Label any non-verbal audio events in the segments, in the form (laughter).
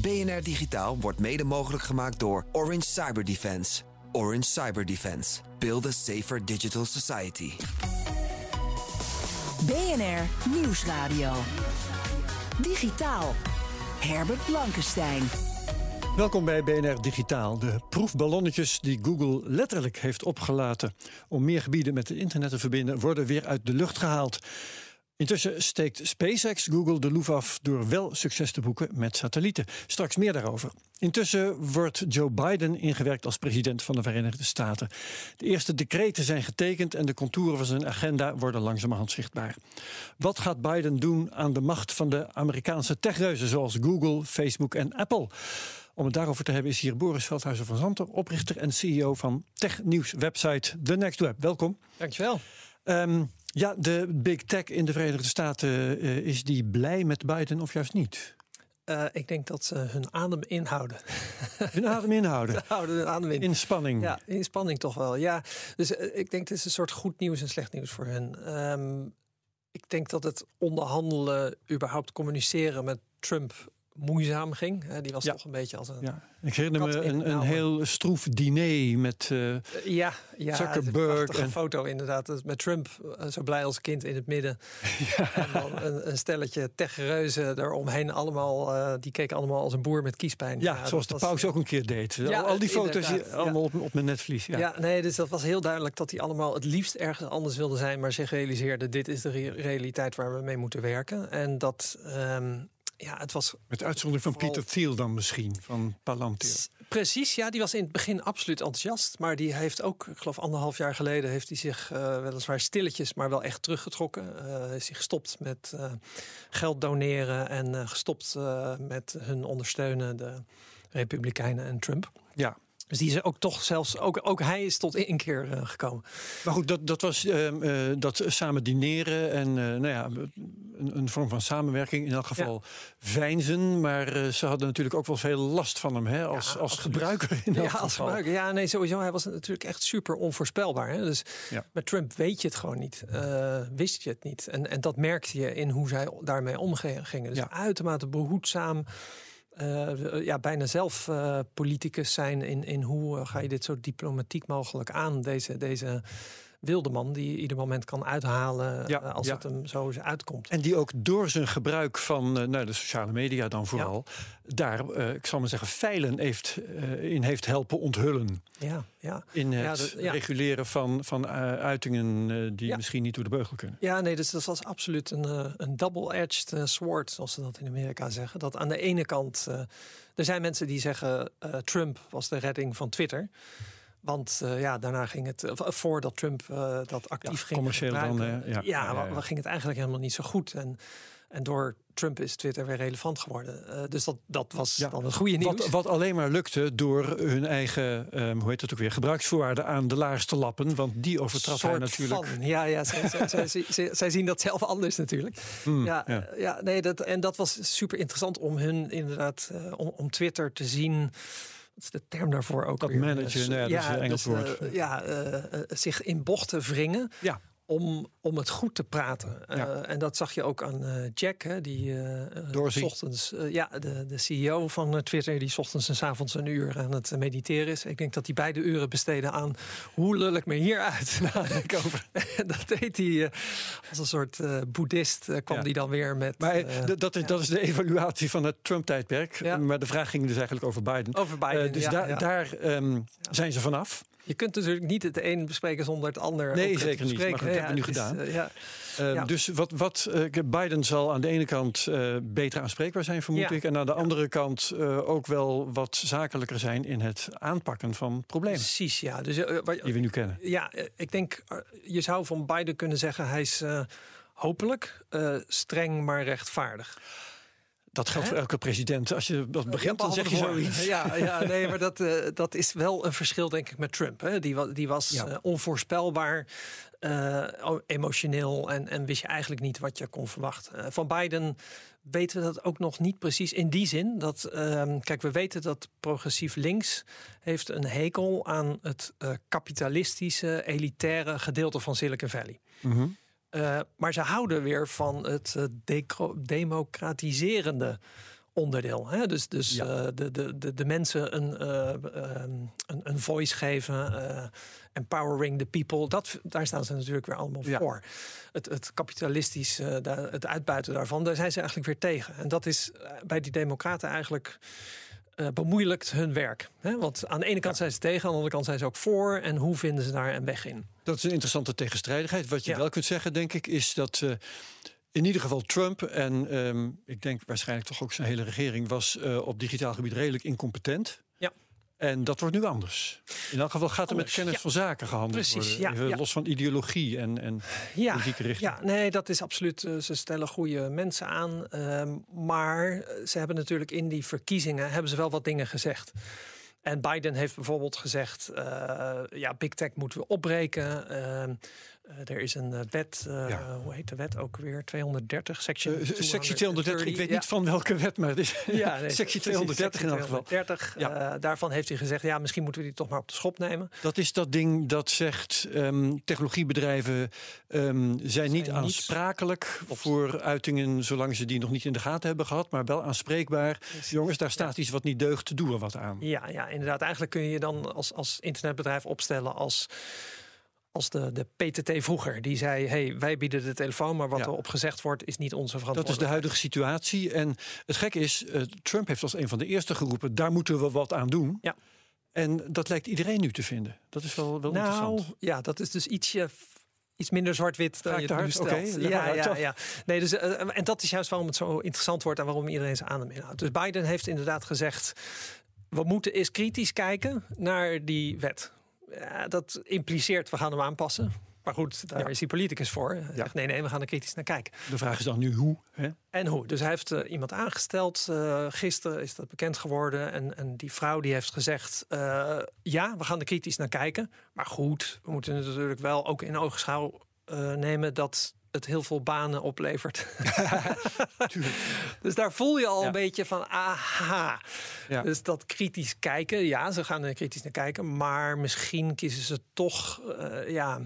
BNR Digitaal wordt mede mogelijk gemaakt door Orange Cyber Defense. Orange Cyber Defense. Build a safer digital society. BNR Nieuwsradio. Digitaal. Herbert Blankenstein. Welkom bij BNR Digitaal. De proefballonnetjes die Google letterlijk heeft opgelaten om meer gebieden met het internet te verbinden, worden weer uit de lucht gehaald. Intussen steekt SpaceX Google de loef af door wel succes te boeken met satellieten. Straks meer daarover. Intussen wordt Joe Biden ingewerkt als president van de Verenigde Staten. De eerste decreten zijn getekend en de contouren van zijn agenda worden langzamerhand zichtbaar. Wat gaat Biden doen aan de macht van de Amerikaanse techreuzen zoals Google, Facebook en Apple? Om het daarover te hebben is hier Boris Veldhuizen van Zanten, oprichter en CEO van technieuwswebsite The Next Web. Welkom. Dankjewel. Um, ja, de big tech in de Verenigde Staten, uh, is die blij met Biden of juist niet? Uh, ik denk dat ze hun adem inhouden. (laughs) Hun adem inhouden? (laughs) houden hun adem in. In spanning? Ja, in spanning toch wel. Ja, dus uh, ik denk het is een soort goed nieuws en slecht nieuws voor hen. Um, ik denk dat het onderhandelen, überhaupt communiceren met Trump moeizaam ging. Die was ja. toch een beetje als een. Ja. Ik herinner me een, een heel stroef diner met uh, ja, ja, Zuckerberg. Een en... foto inderdaad. Met Trump uh, zo blij als kind in het midden. (laughs) Ja. En dan een, een stelletje techreuzen eromheen. Allemaal, uh, die keken allemaal als een boer met kiespijn. Ja, ja zoals de paus ook een keer deed. Ja, al die foto's die, allemaal op, op mijn netvlies. Ja. ja, nee, dus dat was heel duidelijk dat hij allemaal het liefst ergens anders wilde zijn. Maar zich realiseerde, dit is de re realiteit waar we mee moeten werken. En dat... Um, ja, het was. Met uitzondering van. Peter Thiel dan misschien, van Palantir. Precies, ja, die was in het begin absoluut enthousiast. Maar die heeft ook, ik geloof anderhalf jaar geleden, heeft hij zich uh, weliswaar stilletjes, maar wel echt teruggetrokken. Uh, is hij gestopt met uh, geld doneren en gestopt met hun ondersteunen, de Republikeinen en Trump. Ja. Dus die is ook toch zelfs, ook, ook hij is tot één keer uh, gekomen. Maar goed, dat, dat was uh, uh, dat samen dineren en nou ja, een, een, vorm van samenwerking. In elk geval ja. veinzen. Maar ze hadden natuurlijk ook wel veel last van hem hè, als, ja, als gebruiker. In ja, als gebruiker. Ja, nee, sowieso. Hij was natuurlijk echt super onvoorspelbaar. Hè? Dus ja. met Trump weet je het gewoon niet. wist je het niet. En, en dat merkte je in hoe zij daarmee omgingen. Dus uitermate behoedzaam. Uh, ja, bijna zelf uh, politicus zijn in, in hoe uh, ga je dit zo diplomatiek mogelijk aan, deze, deze wilde man die ieder moment kan uithalen ja, als ja. het hem zo uitkomt. En die ook door zijn gebruik van nou, de sociale media dan vooral, ja. daar, ik zal maar zeggen, feilen heeft, in heeft helpen onthullen. Ja, ja. In het dat, reguleren van, van uitingen die misschien niet door de beugel kunnen. Ja, nee, dus dat was absoluut een, een double-edged sword, zoals ze dat in Amerika zeggen. Dat aan de ene kant, er zijn mensen die zeggen Trump was de redding van Twitter. Want uh, ja, daarna ging het, uh, voordat Trump uh, dat actief ja, ging commercieel dan, ja, ja, ja, ja, ging het eigenlijk helemaal niet zo goed. En, en door Trump is Twitter weer relevant geworden. dus dat, dat was dan het goede nieuws. Wat, wat, alleen maar lukte door hun eigen, um, hoe heet het ook weer, gebruiksvoorwaarden aan de laars te lappen. Want die overtrad hij natuurlijk. Van. Ja, ja zij, zij, zij, zij, zij zien dat zelf anders natuurlijk. Mm, ja, ja. ja, nee, dat, en dat was super interessant om hun inderdaad, om, om Twitter te zien wat is de term daarvoor ook dat weer? managen, nee, ja, dat is een Engels dus, woord. Uh, ja, uh, zich in bochten wringen. Ja. Om, om het goed te praten. Ja. Uh, en dat zag je ook aan Jack, hè, die Dorsey. ochtends, ja, de, de CEO van Twitter, die ochtends en s avonds een uur aan het mediteren is. Ik denk dat hij beide uren besteden aan hoe lul ik me hier uit. (laughs) over. (laughs) dat deed hij als een soort boeddhist, kwam Ja. die dan weer met. Maar eh, dat, is, dat is de evaluatie van het Trump-tijdperk. Maar de vraag ging dus eigenlijk over Biden. over Biden. Eh, dus daar ehm, zijn ze vanaf. Je kunt natuurlijk niet het een bespreken zonder het ander. Nee, zeker niet. Maar bespreken. goed, dat hebben we nu is, gedaan. eh, ja. Eh, Ja. Dus wat, wat eh, Biden zal aan de ene kant eh, beter aanspreekbaar zijn, vermoed ik. En aan de andere kant ook wel wat zakelijker zijn in het aanpakken van problemen Precies, ja. Dus, wat- die we nu kennen. ja, ik denk, je zou van Biden kunnen zeggen, hij is hopelijk streng maar rechtvaardig. Dat geldt voor elke president. Als je dat begint, dan zeg je zoiets. Ja, ja (laughs) nee, maar dat, uh, dat is wel een verschil, denk ik, met Trump. Hè. Die, die was ja. uh, onvoorspelbaar, uh, emotioneel en, en wist je eigenlijk niet wat je kon verwachten. van Biden weten we dat ook nog niet precies in die zin dat, ehm, kijk, we weten dat progressief links heeft een hekel aan het kapitalistische, elitaire gedeelte van Silicon Valley. Mm uh, maar ze houden weer van het uh, democratiserende onderdeel. Hè? Dus, dus ja. uh, de, de, de, de, mensen een, een, een, voice geven, empowering the people. Dat, daar staan ze natuurlijk weer allemaal ja. voor. Het, het kapitalistisch, het uitbuiten daarvan, daar zijn ze eigenlijk weer tegen. En dat is bij die democraten eigenlijk uh, bemoeilijkt hun werk. Hè? Want aan de ene kant zijn ze tegen, aan de andere kant zijn ze ook voor. En hoe vinden ze daar een weg in? Dat is een interessante tegenstrijdigheid. Wat je ja. wel kunt zeggen, denk ik, is dat uh, in ieder geval Trump en um, ik denk waarschijnlijk toch ook zijn hele regering was uh, op digitaal gebied redelijk incompetent. En dat wordt nu anders. In elk geval gaat er met kennis ja. van zaken gehandeld Precies, worden. Ja, los van ideologie en, en ja, politieke richting. Ja, nee, dat is absoluut. Uh, ze stellen goede mensen aan. Uh, maar ze hebben natuurlijk in die verkiezingen hebben ze wel wat dingen gezegd. En Biden heeft bijvoorbeeld gezegd: uh, ja, big tech moeten we opbreken. Uh, er is een wet, ja. hoe heet de wet ook weer? 230, section Sectie 230, ik weet ja. niet van welke wet, maar het is (laughs) ja, nee, sectie 230 in elk geval. 230, ja. daarvan heeft hij gezegd: ja, misschien moeten we die toch maar op de schop nemen. Dat is dat ding dat zegt: um, technologiebedrijven um, zijn, zijn niet aansprakelijk niet... voor uitingen zolang ze die nog niet in de gaten hebben gehad, maar wel aanspreekbaar. Precies. Jongens, daar staat iets wat niet deugt, doe er wat aan. Ja, ja, inderdaad. Eigenlijk kun je je dan als, als internetbedrijf opstellen als als de, de PTT vroeger. Die zei, hey, wij bieden de telefoon, maar wat ja. erop gezegd wordt is niet onze verantwoordelijkheid. Dat is de huidige situatie. En het gekke is, uh, Trump heeft als een van de eerste geroepen... daar moeten we wat aan doen. Ja. En dat lijkt iedereen nu te vinden. Dat is wel, wel nou, interessant. Ja, dat is dus ietsje iets minder zwart-wit dan je het nu stelt. Okay, ja, ja, ja. Nee, dus, uh, en dat is juist waarom het zo interessant wordt... en waarom iedereen zijn adem inhoudt. Dus Biden heeft inderdaad gezegd... we moeten eens kritisch kijken naar die wet. Ja, dat impliceert, we gaan hem aanpassen. Maar goed, daar ja. is die politicus voor. Hij zegt, nee, nee, we gaan er kritisch naar kijken. De vraag is dan nu hoe. Hè? En hoe. Dus hij heeft uh, iemand aangesteld. Uh, gisteren is dat bekend geworden. En, en die vrouw die heeft gezegd... Uh, ja, we gaan er kritisch naar kijken. Maar goed, we moeten natuurlijk wel ook in oogschouw nemen... dat het heel veel banen oplevert. (laughs) dus daar voel je al ja. een beetje van, aha. Ja. Dus dat kritisch kijken, ja, ze gaan er kritisch naar kijken, maar misschien kiezen ze toch, uh, ja,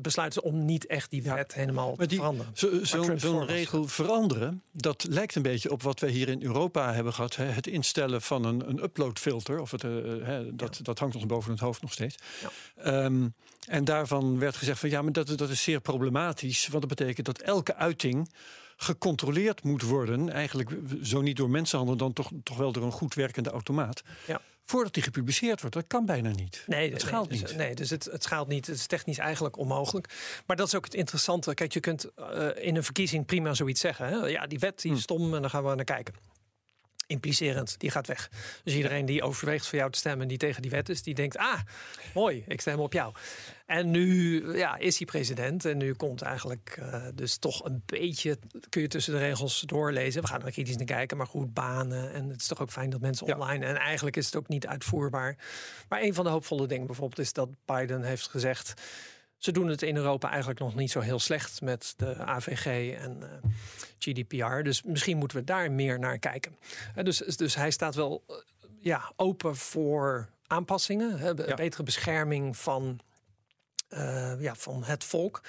besluiten ze om niet echt die wet ja. helemaal maar te die, veranderen. Zo'n zo, zo regel veranderen, dat lijkt een beetje op wat wij hier in Europa hebben gehad. Hè? Het instellen van een, een uploadfilter, of het, uh, hè, dat, dat hangt ons boven het hoofd nog steeds. Um, en daarvan werd gezegd van ja, maar dat, dat is zeer problematisch. Want dat betekent dat elke uiting gecontroleerd moet worden. Eigenlijk zo niet door mensenhandel, dan toch, toch wel door een goed werkende automaat. Ja. Voordat die gepubliceerd wordt. Dat kan bijna niet. Nee, het schaalt nee, niet. Dus, nee, dus het, het schaalt niet. Het is technisch eigenlijk onmogelijk. Maar dat is ook het interessante. Kijk, je kunt uh, in een verkiezing prima zoiets zeggen. Hè? Ja, die wet die is stom en dan gaan we naar kijken implicerend, die gaat weg. Dus iedereen die overweegt voor jou te stemmen... die tegen die wet is, die denkt... ah, mooi, ik stem op jou. En nu ja, is hij president en nu komt eigenlijk uh, dus toch een beetje... kun je tussen de regels doorlezen. We gaan er kritisch naar kijken, maar goed, banen. En het is toch ook fijn dat mensen ja. online... en eigenlijk is het ook niet uitvoerbaar. Maar een van de hoopvolle dingen bijvoorbeeld... is dat Biden heeft gezegd... Ze doen het in Europa eigenlijk nog niet zo heel slecht met de AVG en uh, GDPR. Dus misschien moeten we daar meer naar kijken. Uh, dus, dus hij staat wel uh, ja, open voor aanpassingen, hè, ja. betere bescherming van. ja, van het volk.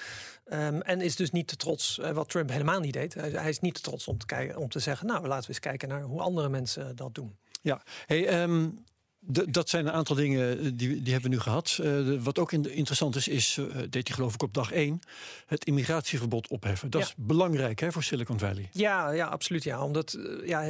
Um, en is dus niet te trots, wat Trump helemaal niet deed. Hij, hij, is niet te trots om te, kijken, om te zeggen: Nou, laten we eens kijken naar hoe andere mensen dat doen. Ja, hey, um, dat zijn een aantal dingen die, die hebben we nu gehad. Uh, de, wat ook in, interessant is, is uh, deed hij geloof ik op dag één... het immigratieverbod opheffen. Dat ja. is belangrijk hè, voor Silicon Valley. Ja, ja absoluut. Ja. Omdat uh, ja,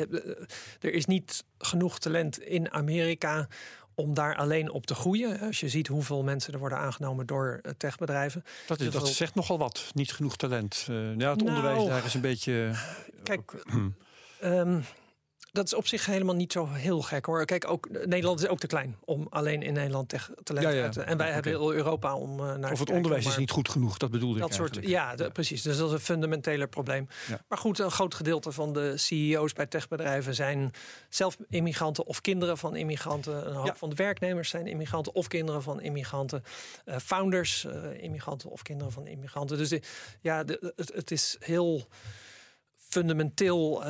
er is niet genoeg talent in Amerika om daar alleen op te groeien. Als je ziet hoeveel mensen er worden aangenomen door techbedrijven. Dat, is, dat zegt nogal wat. Niet genoeg talent. ja, het nou, onderwijs daar is een beetje... Kijk... um, (clears throat) dat is op zich helemaal niet zo heel gek hoor. Kijk, ook, Nederland is ook te klein om alleen in Nederland te, te ja, ja. En wij hebben heel Europa om uh, naar Of het onderwijs is niet goed genoeg, dat bedoelde dat ik soort, Ja, precies. Dus dat is een fundamenteler probleem. Maar goed, een groot gedeelte van de CEO's bij techbedrijven zijn zelf immigranten of kinderen van immigranten. Een hoop van de werknemers zijn immigranten of kinderen van immigranten. Uh, founders, uh, immigranten of kinderen van immigranten. Dus de, ja, de, het, het is heel fundamenteel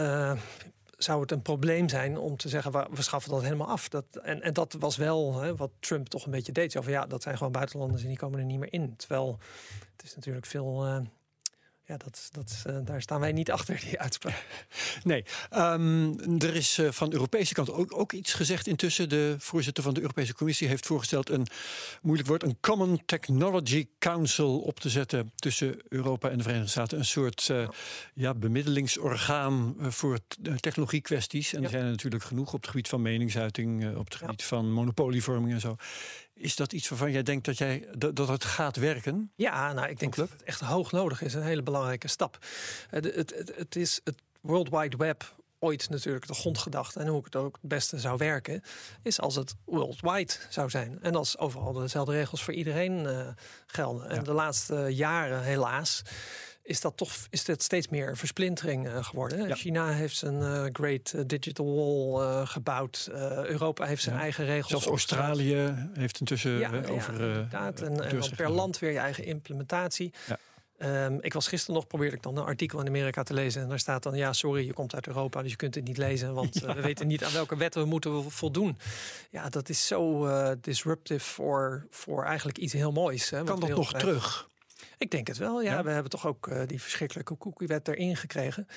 zou het een probleem zijn om te zeggen, we schaffen dat helemaal af. Dat, en, en dat was wel hè, wat Trump toch een beetje deed. Zo van ja, dat zijn gewoon buitenlanders en die komen er niet meer in. Terwijl het is natuurlijk veel uh, ja, dat, dat, uh, daar staan wij niet (laughs) achter, die uitspraak. (laughs) Nee, um, er is uh, van de Europese kant ook, ook iets gezegd intussen. De voorzitter van de Europese Commissie heeft voorgesteld een moeilijk woord, een Common Technology Council op te zetten tussen Europa en de Verenigde Staten. Een soort uh, ja, bemiddelingsorgaan voor technologiekwesties. En ja. er zijn er natuurlijk genoeg op het gebied van meningsuiting, op het gebied ja. van monopolievorming en zo. Is dat iets waarvan jij denkt dat, jij, dat, dat het gaat werken? Ja, nou, ik denk dat het echt hoog nodig is. Een hele belangrijke stap. Het, het, het, het is het World Wide Web ooit natuurlijk de grondgedachte en hoe ik het ook het beste zou werken, is als het worldwide zou zijn. En als overal dezelfde regels voor iedereen uh, gelden. En de laatste jaren, helaas, is dat toch is dit steeds meer versplintering uh, geworden. Ja. China heeft zijn uh, Great Digital Wall gebouwd. Europa heeft zijn ja. eigen regels. Zelfs Australië heeft intussen ja, over. inderdaad. En, en dan per land weer je eigen implementatie. Um, ik was gisteren nog, probeerde ik dan een artikel in Amerika te lezen. En daar staat dan, ja, sorry, je komt uit Europa, dus je kunt het niet lezen. Want (laughs) ja. uh, we weten niet aan welke wetten we moeten voldoen. Ja, dat is zo uh, disruptive voor, voor eigenlijk iets heel moois. Hè, kan dat nog terug? Ik denk het wel, ja. ja? We hebben toch ook uh, die verschrikkelijke cookiewet erin gekregen.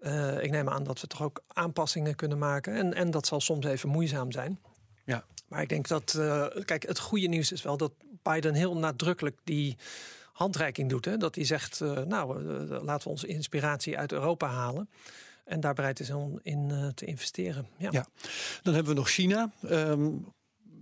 Uh, ik neem aan dat we toch ook aanpassingen kunnen maken. En, en dat zal soms even moeizaam zijn. Ja. Maar ik denk dat, uh, kijk, het goede nieuws is wel dat Biden heel nadrukkelijk die handreiking doet. Hè? Dat hij zegt, nou, laten we onze inspiratie uit Europa halen. En daar bereid is om in te investeren. Ja. ja. Dan hebben we nog China. Um,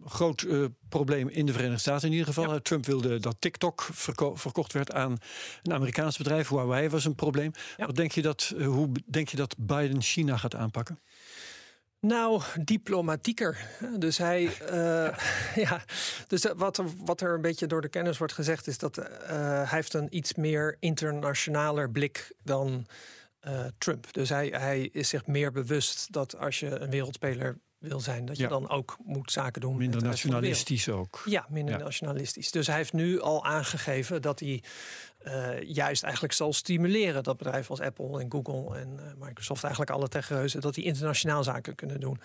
groot uh, probleem in de Verenigde Staten in ieder geval. Ja. Trump wilde dat TikTok verko verkocht werd aan een Amerikaans bedrijf. Huawei was een probleem. Ja. Wat denk je dat, uh, hoe denk je dat Biden China gaat aanpakken? Nou, diplomatieker. Dus hij, uh, (laughs) ja, dus wat er, wat er een beetje door de kennis wordt gezegd, is dat uh, hij heeft een iets meer internationaler blik dan uh, Trump. Dus hij, hij is zich meer bewust dat als je een wereldspeler wil zijn, dat je ja. dan ook moet zaken doen. Minder nationalistisch ook. Ja, minder ja. nationalistisch. Dus hij heeft nu al aangegeven dat hij uh, juist eigenlijk zal stimuleren dat bedrijven als Apple en Google en uh, Microsoft, eigenlijk alle techreuzen, dat die internationaal zaken kunnen doen.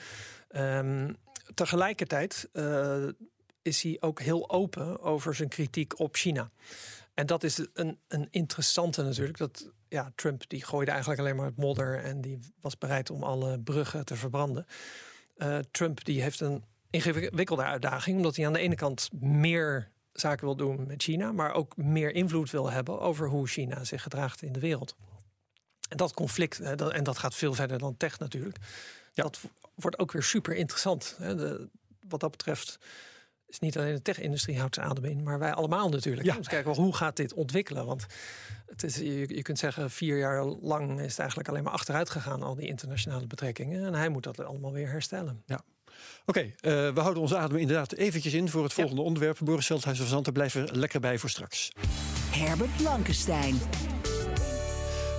Um, tegelijkertijd uh, is hij ook heel open over zijn kritiek op China. En dat is een, een interessante natuurlijk. Dat, ja, Trump die gooide eigenlijk alleen maar het modder en die was bereid om alle bruggen te verbranden. Uh, Trump die heeft een ingewikkelde uitdaging, omdat hij aan de ene kant meer zaken wil doen met China, maar ook meer invloed wil hebben over hoe China zich gedraagt in de wereld. En dat conflict, en dat gaat veel verder dan tech natuurlijk, ja. dat wordt ook weer super interessant. Wat dat betreft is niet alleen de tech-industrie houdt zijn adem in, maar wij allemaal natuurlijk. Ja. Om te kijken hoe gaat dit ontwikkelen. Want het is, je, je kunt zeggen, vier jaar lang is het eigenlijk alleen maar achteruit gegaan, al die internationale betrekkingen. En hij moet dat allemaal weer herstellen. Ja. Oké, okay, uh, we houden onze adem inderdaad eventjes in voor het volgende ja. onderwerp. Boris Veldhuis van Zanten blijven lekker bij voor straks. Herbert Blankenstein.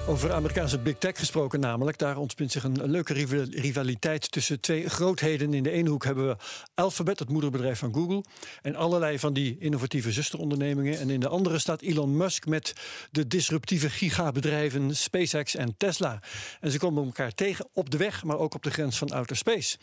Over Amerikaanse big tech gesproken namelijk. Daar ontspint zich een leuke rivaliteit tussen twee grootheden. In de ene hoek hebben we Alphabet, het moederbedrijf van Google. En allerlei van die innovatieve zusterondernemingen. En in de andere staat Elon Musk met de disruptieve gigabedrijven SpaceX en Tesla. En ze komen elkaar tegen op de weg, maar ook op de grens van outer space.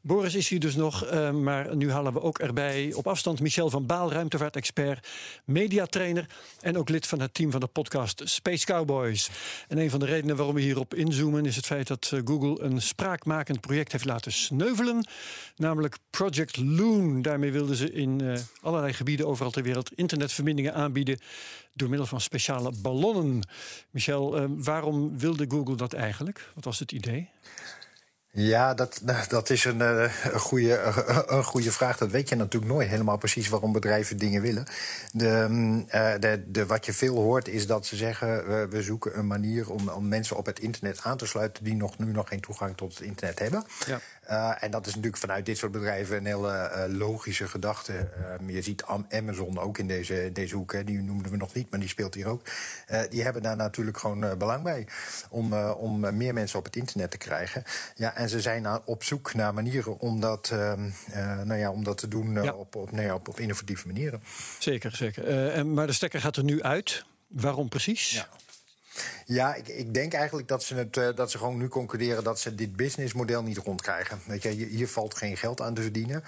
Boris is hier dus nog, uh, maar nu halen we ook erbij op afstand Michel van Baal, ruimtevaartexpert, mediatrainer en ook lid van het team van de podcast Space Cowboys. En een van de redenen waarom we hierop inzoomen is het feit dat uh, Google een spraakmakend project heeft laten sneuvelen, namelijk Project Loon. Daarmee wilden ze in uh, allerlei gebieden overal ter wereld internetverbindingen aanbieden door middel van speciale ballonnen. Michel, waarom wilde Google dat eigenlijk? Wat was het idee? Ja, dat, dat is een, een, goede, een goede vraag. Dat weet je natuurlijk nooit helemaal precies waarom bedrijven dingen willen. De, mm, de, de, wat je veel hoort is dat ze zeggen: we, we zoeken een manier om, om mensen op het internet aan te sluiten die nog, nu nog geen toegang tot het internet hebben. Ja. Uh, en dat is natuurlijk vanuit dit soort bedrijven een hele uh, logische gedachte. Uh, je ziet Amazon ook in deze, deze hoek, hè, die noemden we nog niet, maar die speelt hier ook. die hebben daar natuurlijk gewoon belang bij om, om meer mensen op het internet te krijgen. Ja, en ze zijn op zoek naar manieren om dat, ehm, nou ja, om dat te doen ja. op, op, nee, op, op, innovatieve manieren. Zeker, zeker. maar de stekker gaat er nu uit. Waarom precies? Ja. Ja, ik, ik, denk eigenlijk dat ze, het, uh, dat ze gewoon nu concluderen dat ze dit businessmodel niet rondkrijgen. Weet je, hier valt geen geld aan te verdienen.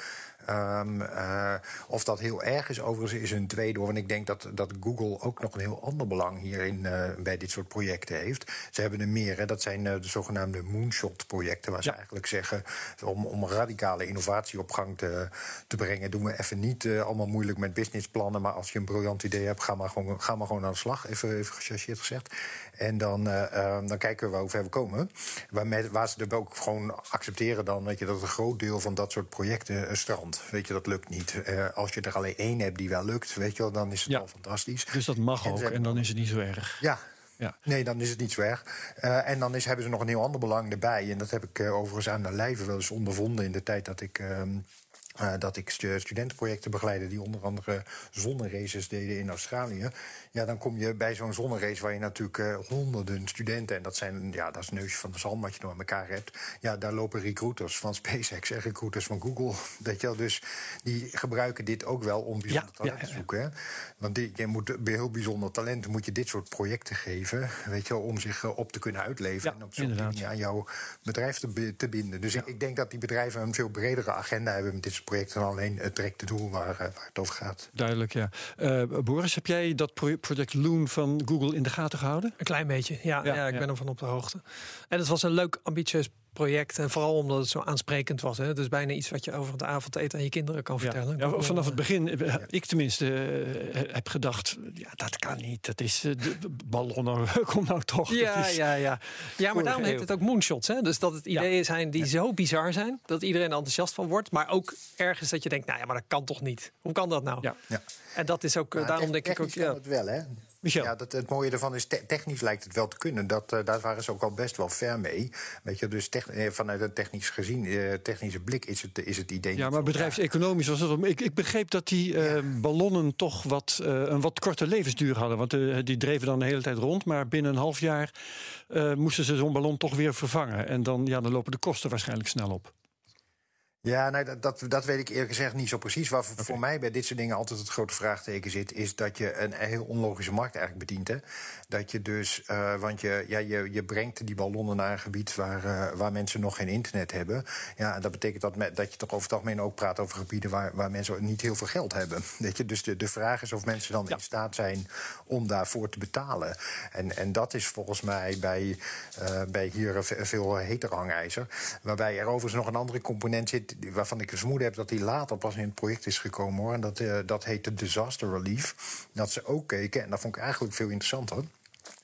Um, uh, of dat heel erg is, overigens, is een tweede. Want ik denk dat, dat Google ook nog een heel ander belang hierin uh, bij dit soort projecten heeft. Ze hebben er meer. Hè. Dat zijn uh, de zogenaamde moonshot-projecten. Waar ja. ze eigenlijk zeggen: om, om radicale innovatie op gang te, te brengen, doen we even niet allemaal moeilijk met businessplannen. Maar als je een briljant idee hebt, ga maar gewoon, ga maar gewoon aan de slag. Even, even gechargeerd gezegd. En dan, uh, dan kijken we hoe ver we komen. Waar, met, waar ze er ook gewoon accepteren dan weet je, dat een groot deel van dat soort projecten uh, Weet je, dat lukt niet. Uh, als je er alleen één hebt die wel lukt, weet je wel, dan is het ja. al fantastisch. Dus dat mag en ook en dan is het niet zo erg. Ja, ja. Nee, dan is het niet zo erg. Uh, en dan is, hebben ze nog een heel ander belang erbij. En dat heb ik uh, overigens aan de lijve wel eens ondervonden in de tijd dat ik. Uh, uh, dat ik studentenprojecten begeleide die onder andere zonneraces deden in Australië. Ja, dan kom je bij zo'n zonnerace waar je natuurlijk uh, honderden studenten... en dat, zijn, ja, dat is neusje van de zalm wat je door elkaar hebt. Ja, daar lopen recruiters van SpaceX en recruiters van Google. (laughs) Weet je wel, dus die gebruiken dit ook wel om bijzonder ja, talent ja, te zoeken. Hè? Want die, je moet bij heel bijzonder talent moet je dit soort projecten geven... Weet je wel, om zich uh, op te kunnen uitleven... en op zo'n manier aan jouw bedrijf te, te binden. Dus ik, ik, denk dat die bedrijven een veel bredere agenda hebben... met dit soort projecten dan alleen het directe doel waar, uh, waar het over gaat. Duidelijk, ja. Boris, heb jij dat project Project Loon van Google in de gaten gehouden? Een klein beetje, ja. ja, ja ik ben ervan op de hoogte. En het was een leuk, ambitieus project. En vooral omdat het zo aansprekend was. Hè. Dus bijna iets wat je over het avondeten aan je kinderen kan vertellen. Ja, vanaf het begin, eh, ik tenminste, uh, heb gedacht... ja, dat kan niet. Dat is de ballonnen, (laughs) kom nou toch. Ja, is ja, ja. ja maar daarom heet het ook moonshots. Hè. Dus dat het ideeën zijn die zo bizar zijn... dat iedereen enthousiast van wordt. Maar ook ergens dat je denkt, nou ja, maar dat kan toch niet? Hoe kan dat nou? Ja. ja. En dat is ook, daarom denk ik ook... Ja. het wel, hè? Michel. Ja, dat, het mooie ervan is, technisch lijkt het wel te kunnen. Dat, uh, daar waren ze ook al best wel ver mee. Weet je, dus eh, vanuit een technisch gezien, uh, technische blik is het, is het idee. Ja, maar bedrijfseconomisch was het. Ik, ik begreep dat die uh, ja. ballonnen toch wat, een wat korte levensduur hadden. Want die dreven dan de hele tijd rond. Maar binnen een half jaar moesten ze zo'n ballon toch weer vervangen. En dan, ja, dan lopen de kosten waarschijnlijk snel op. Ja, nee, dat, dat weet ik eerlijk gezegd niet zo precies. Waar voor mij bij dit soort dingen altijd het grote vraagteken zit, is dat je een heel onlogische markt eigenlijk bedient. Hè? Dat je dus, uh, want je, ja, je, je brengt die ballonnen naar een gebied waar, uh, waar mensen nog geen internet hebben. Ja, en dat betekent dat, me, dat je toch over het algemeen ook praat over gebieden waar, waar mensen niet heel veel geld hebben. (laughs) Weet je? Dus de, de vraag is of mensen dan ja. in staat zijn om daarvoor te betalen. En, en dat is volgens mij bij, uh, bij hier een veel heter hangijzer. Waarbij er overigens nog een andere component zit waarvan ik het vermoeden heb dat die later pas in het project is gekomen hoor. En dat, uh, dat heet de disaster relief. Dat ze ook keken, en dat vond ik eigenlijk veel interessanter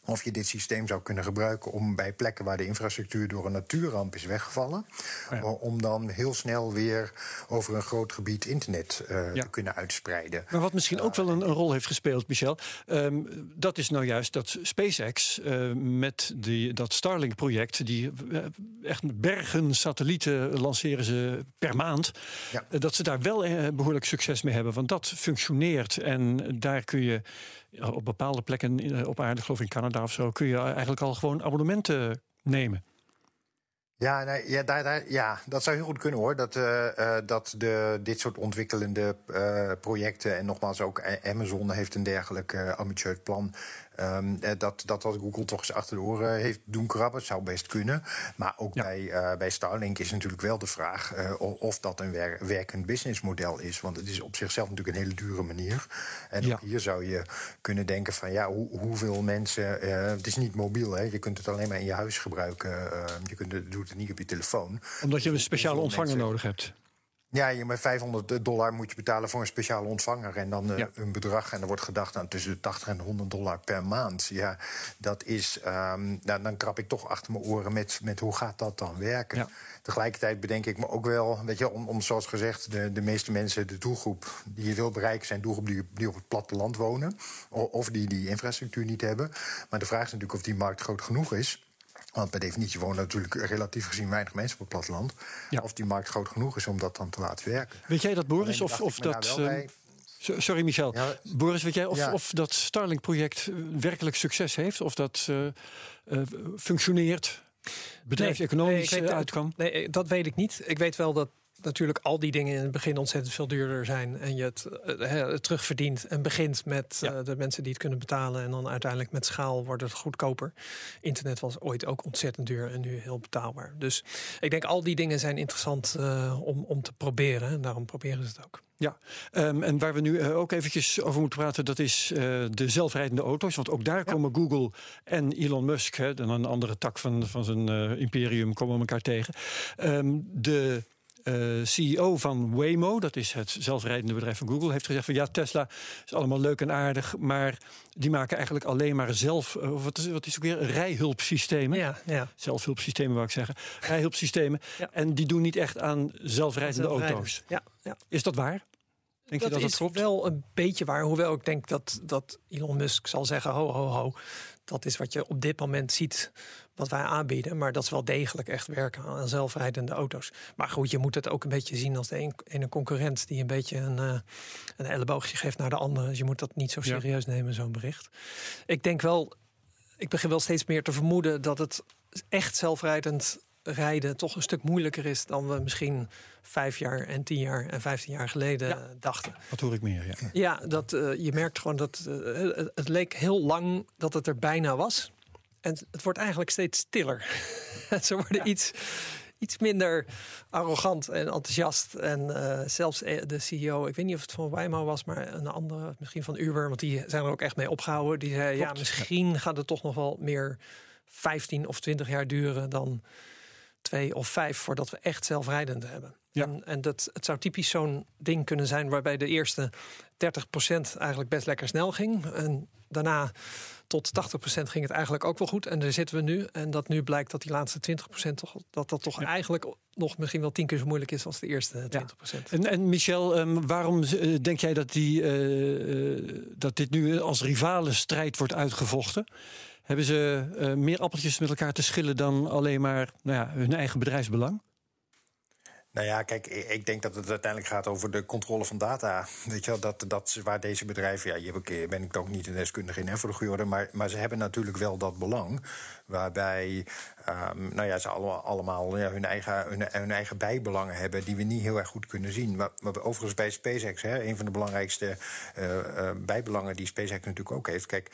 of je dit systeem zou kunnen gebruiken om bij plekken waar de infrastructuur door een natuurramp is weggevallen, ja. om dan heel snel weer over een groot gebied internet uh, ja. te kunnen uitspreiden. Maar wat misschien ook wel een, een rol heeft gespeeld, Michel, um, dat is nou juist dat SpaceX uh, met die, dat Starlink-project, die uh, echt bergen satellieten lanceren ze per maand, ja. dat ze daar wel behoorlijk succes mee hebben, want dat functioneert en daar kun je op bepaalde plekken op aarde, geloof ik in Canada of zo, kun je eigenlijk al gewoon abonnementen nemen. Ja, nee, ja, ja, dat zou heel goed kunnen hoor. Dat, uh, uh, dat de, dit soort ontwikkelende uh, projecten, en nogmaals ook Amazon heeft een dergelijk ambitieus plan. Um, dat, dat dat Google toch eens achter de oren heeft doen krabben, zou best kunnen. Maar ook ja. bij, uh, bij Starlink is natuurlijk wel de vraag uh, of dat een wer werkend businessmodel is. Want het is op zichzelf natuurlijk een hele dure manier. En ja. ook hier zou je kunnen denken van ja, hoe, hoeveel mensen. Uh, het is niet mobiel, hè? je kunt het alleen maar in je huis gebruiken. je kunt het, doet het niet op je telefoon. Omdat je een speciale ontvanger mensen, nodig hebt. Ja, je met 500 dollar moet je betalen voor een speciale ontvanger. En dan uh, een bedrag. En er wordt gedacht aan tussen de 80 en 100 dollar per maand. Ja, dat is. Um, nou, dan krap ik toch achter mijn oren met, met hoe gaat dat dan werken. Ja. Tegelijkertijd bedenk ik me ook wel, weet je, om, om zoals gezegd, de, de meeste mensen, de doelgroep die je wil bereiken, zijn doelgroep die, die op het platteland wonen. Of die die infrastructuur niet hebben. Maar de vraag is natuurlijk of die markt groot genoeg is. Want per definitie wonen natuurlijk relatief gezien weinig mensen op het platteland. Ja. Of die markt groot genoeg is om dat dan te laten werken. Weet jij dat, Boris? Of, of dat. Uh, sorry, Michel. Ja, Boris, weet jij of, ja. of dat Starlink-project werkelijk succes heeft? Of dat uh, uh, functioneert? Bedrijfseconomisch nee, nee, uitkwam? Nee, dat weet ik niet. Ik weet wel dat natuurlijk al die dingen in het begin ontzettend veel duurder zijn. En je het, uh, terugverdient en begint met uh, de mensen die het kunnen betalen. En dan uiteindelijk met schaal wordt het goedkoper. Internet was ooit ook ontzettend duur en nu heel betaalbaar. Dus ik denk al die dingen zijn interessant uh, om, om te proberen. En daarom proberen ze het ook. Ja, um, en waar we nu uh, ook eventjes over moeten praten, dat is uh, de zelfrijdende auto's. Want ook daar ja. komen Google en Elon Musk, hè, dan een andere tak van, van zijn uh, imperium, komen elkaar tegen. Um, de uh, CEO van Waymo, dat is het zelfrijdende bedrijf van Google, heeft gezegd van ja, Tesla is allemaal leuk en aardig, maar die maken eigenlijk alleen maar zelf, uh, wat, is, wat is ook weer, rijhulpsystemen. Ja, ja. Zelfhulpsystemen wou ik zeggen. Rijhulpsystemen. ja. En die doen niet echt aan zelfrijdende auto's. Ja, ja. Is dat waar? Denk dat, je dat is dat wel een beetje waar. Hoewel ik denk dat, dat Elon Musk zal zeggen: ho, ho, ho. Dat is wat je op dit moment ziet wat wij aanbieden. Maar dat is wel degelijk echt werken aan zelfrijdende auto's. Maar goed, je moet het ook een beetje zien als de een, een concurrent die een beetje een, uh, een elleboogje geeft naar de andere. Dus je moet dat niet zo serieus ja. nemen, zo'n bericht. Ik denk wel, ik begin wel steeds meer te vermoeden dat het echt zelfrijdend rijden toch een stuk moeilijker is dan we misschien vijf jaar en tien jaar en vijftien jaar geleden ja. dachten. Wat hoor ik meer? Ja, ja dat, uh, je merkt gewoon dat uh, het, het leek heel lang dat het er bijna was. En het wordt eigenlijk steeds stiller. (laughs) Ze worden ja. iets, iets minder arrogant en enthousiast. En uh, zelfs de CEO, ik weet niet of het van Waymo was, maar een andere, misschien van Uber, want die zijn er ook echt mee opgehouden. Die zei: Klopt. ja, misschien gaat het toch nog wel meer 15 of 20 jaar duren dan twee of vijf voordat we echt zelfrijdend hebben. Ja. En, en dat, het zou typisch zo'n ding kunnen zijn waarbij de eerste 30% eigenlijk best lekker snel ging. En daarna tot 80% ging het eigenlijk ook wel goed. En daar zitten we nu. En dat nu blijkt dat die laatste 20% toch, dat dat toch ja. eigenlijk nog misschien wel tien keer zo moeilijk is als de eerste 20%. Ja. En, en Michel, um, waarom uh, denk jij dat, die, uh, uh, dat dit nu als rivale strijd wordt uitgevochten? Hebben ze uh, meer appeltjes met elkaar te schillen dan alleen maar nou ja, hun eigen bedrijfsbelang? Nou ja, kijk, ik denk dat het uiteindelijk gaat over de controle van data. (laughs) Weet je wel, dat, dat waar deze bedrijven, ja, hier ben ik ook niet een deskundige in, voor de goede orde, maar, maar ze hebben natuurlijk wel dat belang. Waarbij um, nou ja, ze allemaal, ja, hun, eigen, hun, hun, eigen bijbelangen hebben die we niet heel erg goed kunnen zien. Maar, overigens bij SpaceX, hè, een van de belangrijkste uh, uh, bijbelangen die SpaceX natuurlijk ook heeft. Kijk,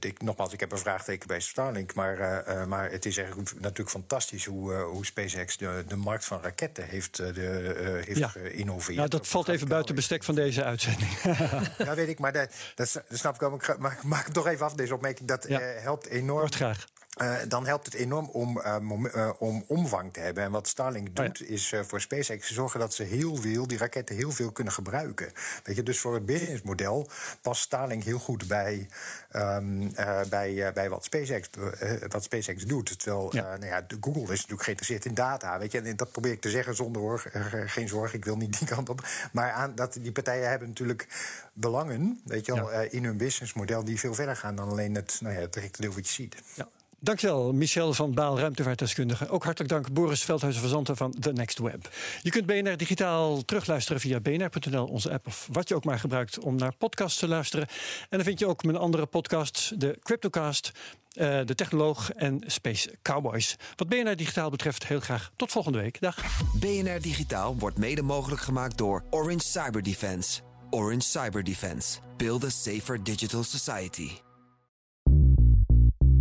ik, nogmaals, ik heb een vraagteken bij Starlink, maar, uh, maar het is eigenlijk natuurlijk fantastisch hoe, hoe SpaceX de, de markt van raketten heeft, de, heeft ja. geïnnoveerd. Nou, dat valt even buiten bestek van deze uitzending. (laughs) ja, weet ik, maar dat, dat, snap ik wel. Ik maak, maak hem toch even af, deze opmerking. Dat ja. helpt enorm. Wordt graag. Uh, dan helpt het enorm om, uh, uh, om omvang te hebben. En wat Starlink doet, oh ja. is voor SpaceX zorgen dat ze heel veel, die raketten heel veel kunnen gebruiken. Weet je, dus voor het businessmodel past Starlink heel goed bij, um, bij, bij wat, SpaceX, wat SpaceX doet. Terwijl ja. nou ja, Google is natuurlijk geïnteresseerd in data. Weet je, en dat probeer ik te zeggen zonder hoor, geen zorg, ik wil niet die kant op. Maar aan, dat, die partijen hebben natuurlijk belangen weet je wel, ja. in hun businessmodel die veel verder gaan dan alleen het, nou ja, het directe deel wat je ziet. Ja. Dankjewel, Michel van Baal, ruimtevaartdeskundige. Ook hartelijk dank, Boris Veldhuizen Verzanten van The Next Web. Je kunt BNR digitaal terugluisteren via bnr.nl, onze app... of wat je ook maar gebruikt om naar podcasts te luisteren. En dan vind je ook mijn andere podcasts, de Cryptocast... Uh, de Technoloog en Space Cowboys. Wat BNR Digitaal betreft, heel graag tot volgende week. Dag. BNR Digitaal wordt mede mogelijk gemaakt door Orange Cyber Defense. Orange Cyber Defense. Build a safer digital society.